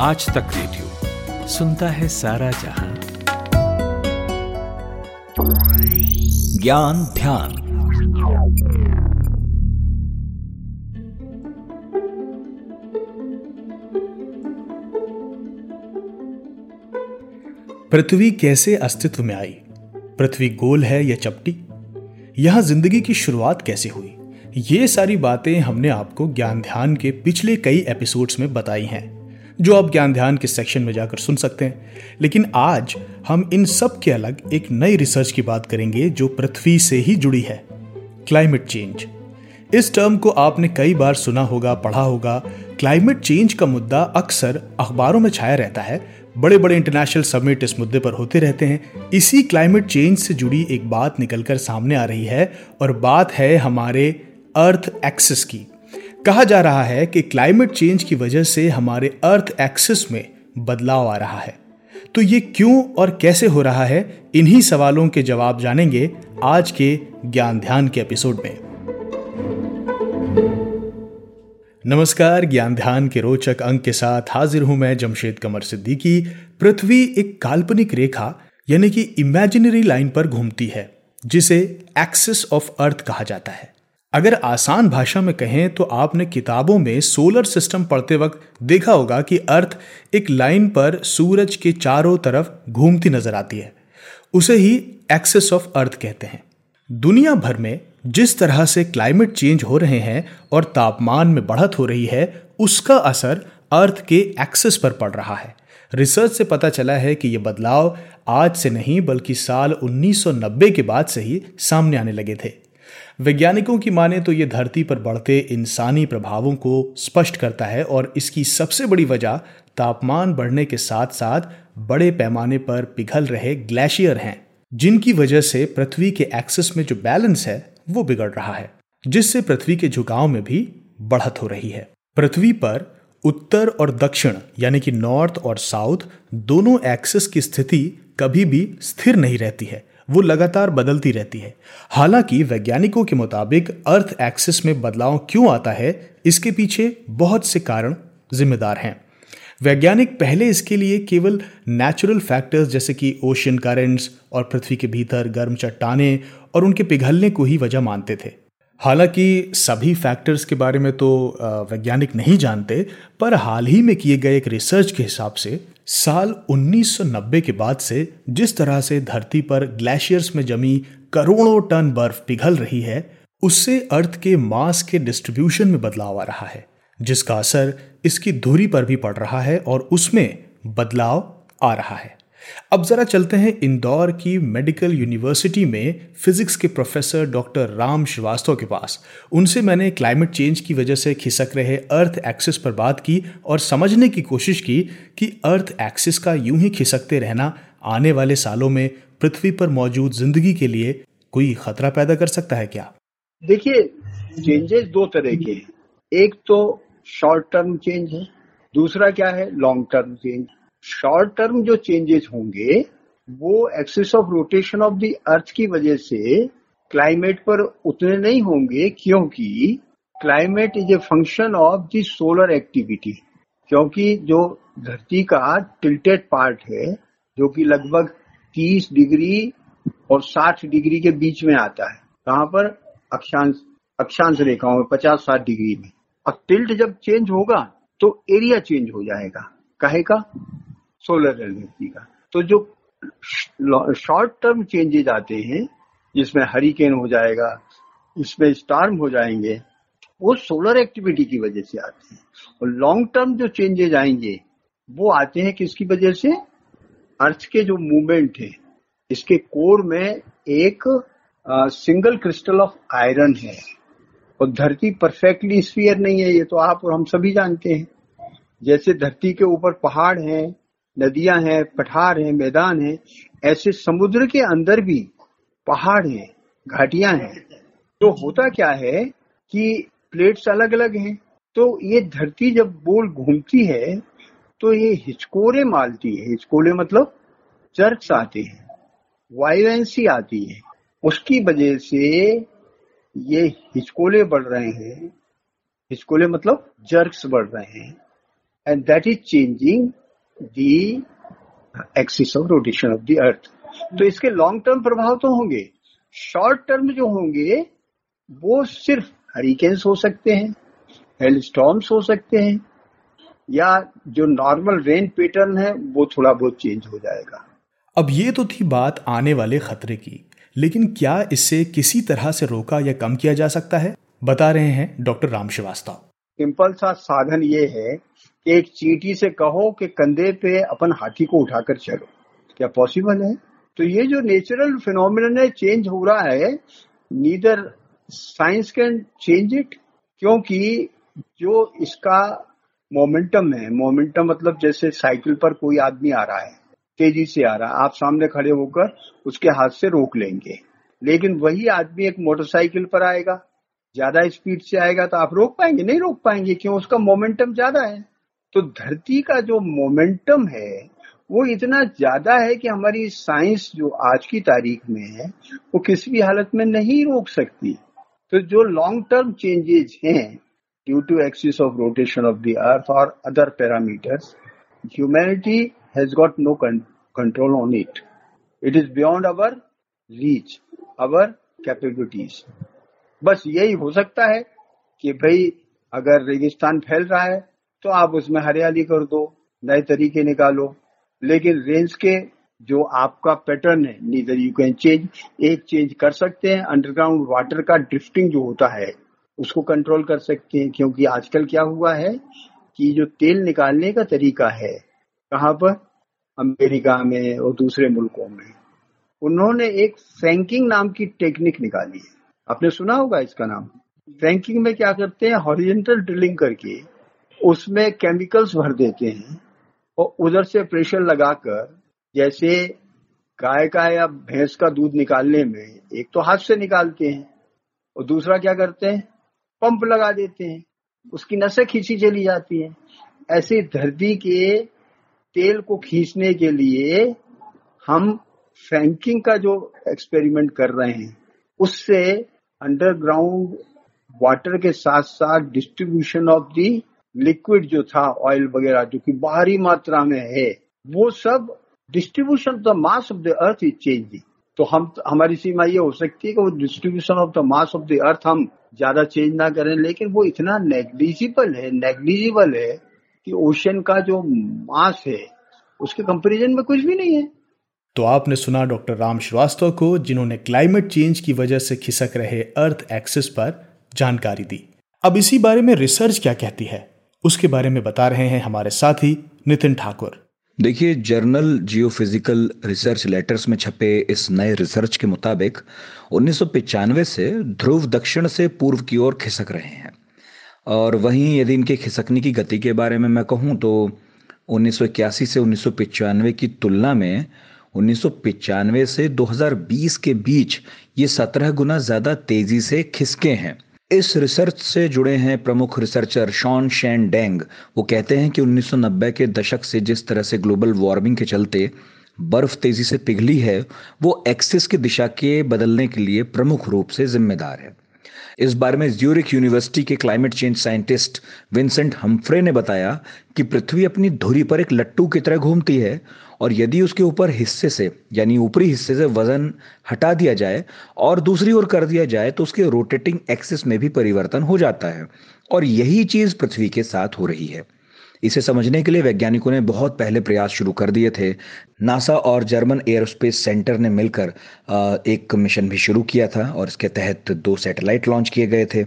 आज तक रेडियो। सुनता है सारा जहाँ। ज्ञान ध्यान। पृथ्वी कैसे अस्तित्व में आई? पृथ्वी गोल है या चपटी? यहाँ ज़िंदगी की शुरुआत कैसे हुई? ये सारी बातें हमने आपको ज्ञान ध्यान के पिछले कई एपिसोड्स में बताई हैं। जो आप ज्ञान ध्यान के सेक्शन में जाकर सुन सकते हैं। लेकिन आज हम इन सब के अलग एक नई रिसर्च की बात करेंगे जो पृथ्वी से ही जुड़ी है। क्लाइमेट चेंज इस टर्म को आपने कई बार सुना होगा, पढ़ा होगा। क्लाइमेट चेंज का मुद्दा अक्सर अखबारों में छाया रहता है। बड़े बड़े इंटरनेशनल समिट इस मुद्दे पर होते रहते हैं। इसी क्लाइमेट चेंज से जुड़ी एक बात निकलकर सामने आ रही है और बात है हमारे अर्थ एक्सिस की। कहा जा रहा है कि क्लाइमेट चेंज की वजह से हमारे अर्थ एक्सिस में बदलाव आ रहा है। तो ये क्यों और कैसे हो रहा है? इन्हीं सवालों के जवाब जानेंगे आज के ज्ञान ध्यान के एपिसोड में। नमस्कार, ज्ञान ध्यान के रोचक अंक के साथ हाजिर हूँ मैं जमशेद कमर सिद्दीकी। पृथ्वी एक काल्पनिक रेखा, यानी कि इमेजिनरी लाइन पर घूमती है, जिसे एक्सिस ऑफ़ अर्थ कहा जाता है। अगर आसान भाषा में कहें तो आपने किताबों में सोलर सिस्टम पढ़ते वक्त देखा होगा कि अर्थ एक लाइन पर सूरज के चारों तरफ़ घूमती नज़र आती है। उसे ही एक्सेस ऑफ़ अर्थ कहते हैं। दुनिया भर में जिस तरह से क्लाइमेट चेंज हो रहे हैं और तापमान में बढ़त हो रही है, उसका असर अर्थ के एक्सेस पर पड़ रहा है। रिसर्च से पता चला है कि यह बदलाव आज से नहीं, बल्कि साल 1990 के बाद से ही सामने आने लगे थे। वैज्ञानिकों की माने तो ये धरती पर बढ़ते इंसानी प्रभावों को स्पष्ट करता है और इसकी सबसे बड़ी वजह तापमान बढ़ने के साथ साथ बड़े पैमाने पर पिघल रहे ग्लेशियर हैं, जिनकी वजह से पृथ्वी के एक्सेस में जो बैलेंस है, वो बिगड़ रहा है, जिससे पृथ्वी के झुकाव में भी बढ़त हो रही है। पृथ्वी पर उत्तर और दक्षिण, यानी कि नॉर्थ और साउथ दोनों एक्सेस की स्थिति कभी भी स्थिर नहीं रहती है। वो लगातार बदलती रहती है। हालाँकि वैज्ञानिकों के मुताबिक अर्थ एक्सिस में बदलाव क्यों आता है, इसके पीछे बहुत से कारण जिम्मेदार हैं। वैज्ञानिक पहले इसके लिए केवल नेचुरल फैक्टर्स जैसे कि ओशन करेंट्स और पृथ्वी के भीतर गर्म चट्टाने और उनके पिघलने को ही वजह मानते थे। हालाँकि सभी फैक्टर्स के बारे में तो वैज्ञानिक नहीं जानते, पर हाल ही में किए गए एक रिसर्च के हिसाब से, साल 1990 के बाद से जिस तरह से धरती पर ग्लेशियर्स में जमी करोड़ों टन बर्फ़ पिघल रही है, उससे अर्थ के मास के डिस्ट्रीब्यूशन में बदलाव आ रहा है, जिसका असर इसकी धुरी पर भी पड़ रहा है और उसमें बदलाव आ रहा है। अब जरा चलते हैं इंदौर की मेडिकल यूनिवर्सिटी में फिजिक्स के प्रोफेसर डॉक्टर राम श्रीवास्तव के पास। उनसे मैंने क्लाइमेट चेंज की वजह से खिसक रहे अर्थ एक्सिस पर बात की और समझने की कोशिश की कि अर्थ एक्सिस का यूँ ही खिसकते रहना आने वाले सालों में पृथ्वी पर मौजूद ज़िंदगी के लिए कोई खतरा पैदा कर सकता है क्या? देखिए चेंजेस दो तरह के हैं। एक तो शॉर्ट टर्म चेंज है, दूसरा क्या है? Long term change short term जो चेंजेस होंगे, वो axis of rotation of the earth की वजह से क्लाइमेट पर उतने नहीं होंगे, क्योंकि climate is a function of the solar activity क्योंकि जो धरती का टिल्टेड पार्ट है, जो कि लगभग 30 डिग्री और 60 डिग्री के बीच में आता है, कहाँ पर? अक्षांश अक्षांश रेखाओं में 50-60 डिग्री में। अब टिल्ट जब चेंज होगा तो एरिया चेंज हो जाएगा। कहे का सोलर एनर्जी का। तो जो शॉर्ट टर्म चेंजेज आते हैं, जिसमें हरिकेन हो जाएगा इसमें स्टार्म हो जाएँगे, वो सोलर एक्टिविटी की वजह से आते हैं। और लॉन्ग टर्म जो चेंजेज आएँगे, वो आते हैं किसकी वजह से? अर्थ के जो मूवमेंट है, इसके कोर में एक सिंगल क्रिस्टल ऑफ़ आयरन है। और धरती परफेक्टली स्फीयर नहीं है, ये तो आप और हम सभी जानते हैं। जैसे धरती के ऊपर पहाड़ हैं नदियाँ हैं, पठार हैं, मैदान हैं, ऐसे समुद्र के अंदर भी पहाड़ हैं, घाटियाँ हैं। तो होता क्या है कि प्लेट्स अलग अलग हैं तो ये धरती जब बोल घूमती है तो ये हिचकोरे मालती है। हिचकोले मतलब चर्च आते हैं वायुएंसी आती है। उसकी वजह से ये हिचकोले बढ़ रहे हैं। हिचकोले मतलब जर्क्स बढ़ रहे हैं। And that is changing the axis of rotation of the earth तो इसके लॉन्ग टर्म प्रभाव तो होंगे। शॉर्ट टर्म जो होंगे वो सिर्फ़ हरिकेन्स हो सकते हैं हेल स्टॉर्म्स हो सकते हैं या जो नॉर्मल रेन पैटर्न है वो थोड़ा बहुत चेंज हो जाएगा। अब ये तो थी बात आने वाले खतरे की। लेकिन क्या इससे किसी तरह से रोका या कम किया जा सकता है? बता रहे हैं डॉक्टर राम श्रीवास्तव। सिंपल सा साधन ये है एक चीटी से कहो कि कंधे पे अपन हाथी को उठाकर चलो। क्या पॉसिबल है? तो ये जो नेचुरल फिनोमिन है चेंज हो रहा है neither science can change it क्योंकि जो इसका मोमेंटम है मोमेंटम मतलब जैसे साइकिल पर कोई आदमी आ रहा है, तेज़ी से आ रहा है, आप सामने खड़े होकर उसके हाथ से रोक लेंगे। लेकिन वही आदमी एक मोटरसाइकिल पर आएगा, ज़्यादा स्पीड से आएगा तो आप रोक पाएँगे? नहीं रोक पाएँगे, क्यों? उसका मोमेंटम ज़्यादा है। तो धरती का जो मोमेंटम है, वो इतना ज़्यादा है कि हमारी साइंस जो आज की तारीख में है, वो किसी भी हालत में नहीं रोक सकती। तो जो लॉन्ग टर्म चेंजेस हैं due to axis of rotation of the earth और other parameters humanity has got no control on it it is beyond our reach our capabilities बस यही हो सकता है कि भाई, अगर रेगिस्तान फैल रहा है तो आप उसमें हरियाली कर दो, नए तरीके निकालो। लेकिन रेंज के जो आपका पैटर्न है नीदर यू कैन चेंज एक चेंज कर सकते हैं। अंडरग्राउंड वाटर का ड्रिफ्टिंग जो होता है, उसको कंट्रोल कर सकते हैं। क्योंकि आजकल क्या हुआ है कि जो तेल निकालने का तरीका है, कहाँ पर? अमेरिका में और दूसरे मुल्कों में। उन्होंने एक फ्रैंकिंग नाम की टेक्निक निकाली है। आपने सुना होगा इसका नाम? फ्रैंकिंग में क्या करते हैं? हॉरिजेंटल ड्रिलिंग करके उसमें केमिकल्स भर देते हैं और उधर से प्रेशर लगाकर जैसे गाय का या भैंस का दूध निकालने में एक तो हाथ से निकालते हैं और दूसरा क्या करते हैं? पंप लगा देते हैं। उसकी नसें खींची चली जाती हैं। ऐसे धरती के तेल को खींचने के लिए हम फ्रैंकिंग का जो एक्सपेरिमेंट कर रहे हैं, उससे अंडरग्राउंड वाटर के साथ साथ डिस्ट्रीब्यूशन ऑफ़ दी लिक्विड जो था ऑयल वगैरह, जो कि बाहरी मात्रा में है, वो सब distribution of the mass of the earth is changing तो हम, हमारी सीमा ये हो सकती है कि वो distribution of the mass of the earth हम ज़्यादा चेंज ना करें, लेकिन वो इतना नेग्लिजिबल है नेग्लिजिबल है कि ओशन का जो मास है, उसके कंपेरिजन में कुछ भी नहीं है। तो आपने सुना डॉक्टर राम श्रीवास्तव को, जिन्होंने क्लाइमेट चेंज की वजह से खिसक रहे अर्थ एक्सिस पर जानकारी दी। अब इसी बारे में रिसर्च क्या कहती है? उसके बारे में बता रहे हैं हमारे साथी नितिन ठाकुर। देखिए, जर्नल जियोफिजिकल रिसर्च लेटर्स में छपे इस नए रिसर्च के मुताबिक उन्नीस से ध्रुव दक्षिण से पूर्व की ओर खिसक रहे हैं। और वहीं यदि इनके खिसकने की गति के बारे में मैं कहूँ तो उन्नीस से उन्नीस की तुलना में उन्नीस से 2020 के बीच ये सत्रह गुना ज़्यादा तेज़ी से खिसके हैं। इस रिसर्च से जुड़े हैं प्रमुख रिसर्चर शॉन शैन डेंग। वो कहते हैं कि 1990 के दशक से जिस तरह से ग्लोबल वार्मिंग के चलते बर्फ़ तेज़ी से पिघली है, वो एक्सिस की दिशा के बदलने के लिए प्रमुख रूप से जिम्मेदार है। इस बारे में ज्यूरिक यूनिवर्सिटी के climate change scientist Vincent Humphrey ने बताया कि पृथ्वी अपनी धुरी पर एक लट्टू की तरह घूमती है और यदि उसके ऊपर हिस्से से, यानी ऊपरी हिस्से से वज़न हटा दिया जाए और दूसरी ओर कर दिया जाए तो उसके रोटेटिंग एक्सिस में भी परिवर्तन हो जाता है। और यही चीज़ पृथ्वी के साथ हो रही है। इसे समझने के लिए वैज्ञानिकों ने बहुत पहले प्रयास शुरू कर दिए थे। नासा और जर्मन एयरोस्पेस सेंटर ने मिलकर एक मिशन भी शुरू किया था और इसके तहत दो सैटेलाइट लॉन्च किए गए थे।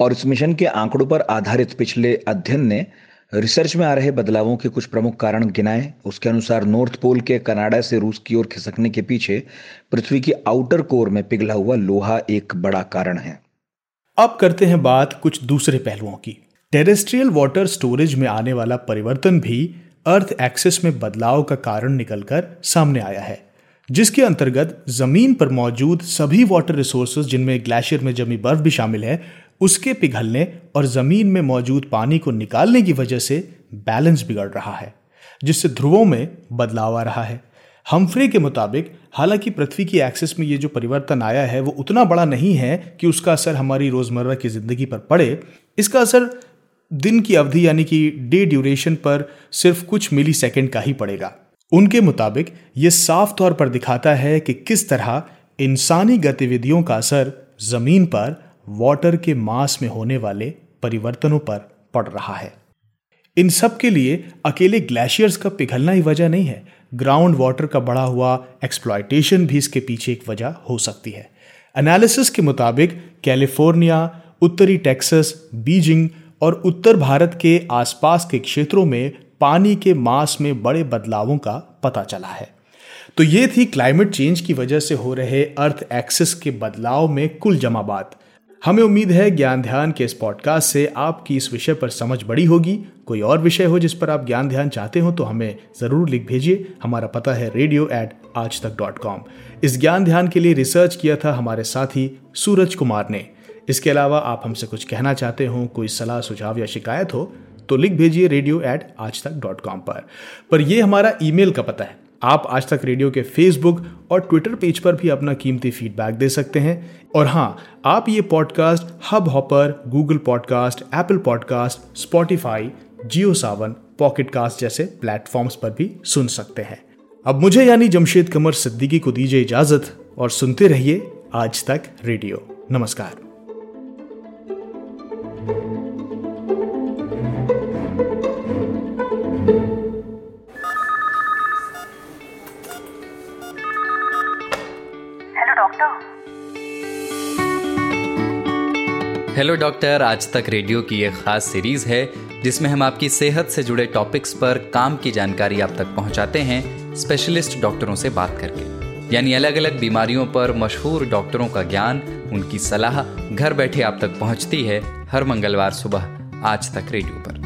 और इस मिशन के आंकड़ों पर आधारित पिछले अध्ययन ने रिसर्च में आ रहे बदलावों के कुछ प्रमुख कारण गिनाए। उसके अनुसार नॉर्थ पोल के कनाडा से रूस की ओर खिसकने के पीछे पृथ्वी की आउटर कोर में पिघला हुआ लोहा एक बड़ा कारण है। अब करते हैं बात कुछ दूसरे पहलुओं की। टेरेस्ट्रियल वाटर स्टोरेज में आने वाला परिवर्तन भी अर्थ एक्सेस में बदलाव का कारण निकलकर सामने आया है, जिसके अंतर्गत ज़मीन पर मौजूद सभी वाटर रिसोर्सेज जिनमें ग्लेशियर में जमी बर्फ़ भी शामिल है, उसके पिघलने और ज़मीन में मौजूद पानी को निकालने की वजह से बैलेंस बिगड़ रहा है, जिससे ध्रुवों में बदलाव आ रहा है। हमफ्रे के मुताबिक, हालाँकि पृथ्वी की एक्सेस में ये जो परिवर्तन आया है, वो उतना बड़ा नहीं है कि उसका असर हमारी रोज़मर्रा की ज़िंदगी पर पड़े। इसका असर दिन की अवधि यानी कि डे ड्यूरेशन पर सिर्फ़ कुछ मिली सेकेंड का ही पड़ेगा। उनके मुताबिक ये साफ़ तौर पर दिखाता है कि किस तरह इंसानी गतिविधियों का असर ज़मीन पर वाटर के मास में होने वाले परिवर्तनों पर पड़ रहा है। इन सब के लिए अकेले ग्लेशियर्स का पिघलना ही वजह नहीं है। ग्राउंड वाटर का बढ़ा हुआ एक्सप्लॉयटेशन भी इसके पीछे एक वजह हो सकती है। एनालिसिस के मुताबिक कैलिफ़ोर्निया उत्तरी टेक्सास बीजिंग और उत्तर भारत के आसपास के क्षेत्रों में पानी के मास में बड़े बदलावों का पता चला है। तो ये थी क्लाइमेट चेंज की वजह से हो रहे अर्थ एक्सिस के बदलाव में कुल जमा बात हमें उम्मीद है ज्ञान ध्यान के इस पॉडकास्ट से आपकी इस विषय पर समझ बड़ी होगी। कोई और विषय हो जिस पर आप ज्ञान ध्यान चाहते हो तो हमें ज़रूर लिख भेजिए। हमारा पता है रेडियो एट आज तक डॉट कॉम इस ज्ञान ध्यान के लिए रिसर्च किया था हमारे साथी सूरज कुमार ने। इसके अलावा आप हमसे कुछ कहना चाहते हो, कोई सलाह, सुझाव या शिकायत हो तो लिख भेजिए रेडियो एट आज तक डॉट कॉम पर। पर यह हमारा ईमेल का पता है। आप आज तक रेडियो के फेसबुक और ट्विटर पेज पर भी अपना कीमती फीडबैक दे सकते हैं। और हाँ आप ये podcast hub hopper Google podcast Apple podcast Spotify Jio Saavn pocket casts जैसे प्लेटफॉर्म्स पर भी सुन सकते हैं। अब मुझे यानी जमशेद कमर सिद्दीकी को दीजिए इजाज़त और सुनते रहिए आज तक रेडियो नमस्कार। हेलो डॉक्टर आज तक रेडियो की एक खास सीरीज़ है, जिसमें हम आपकी सेहत से जुड़े टॉपिक्स पर काम की जानकारी आप तक पहुंचाते हैं स्पेशलिस्ट डॉक्टरों से बात करके। यानी अलग अलग बीमारियों पर मशहूर डॉक्टरों का ज्ञान, उनकी सलाह घर बैठे आप तक पहुँचती है हर मंगलवार सुबह आज तक रेडियो पर।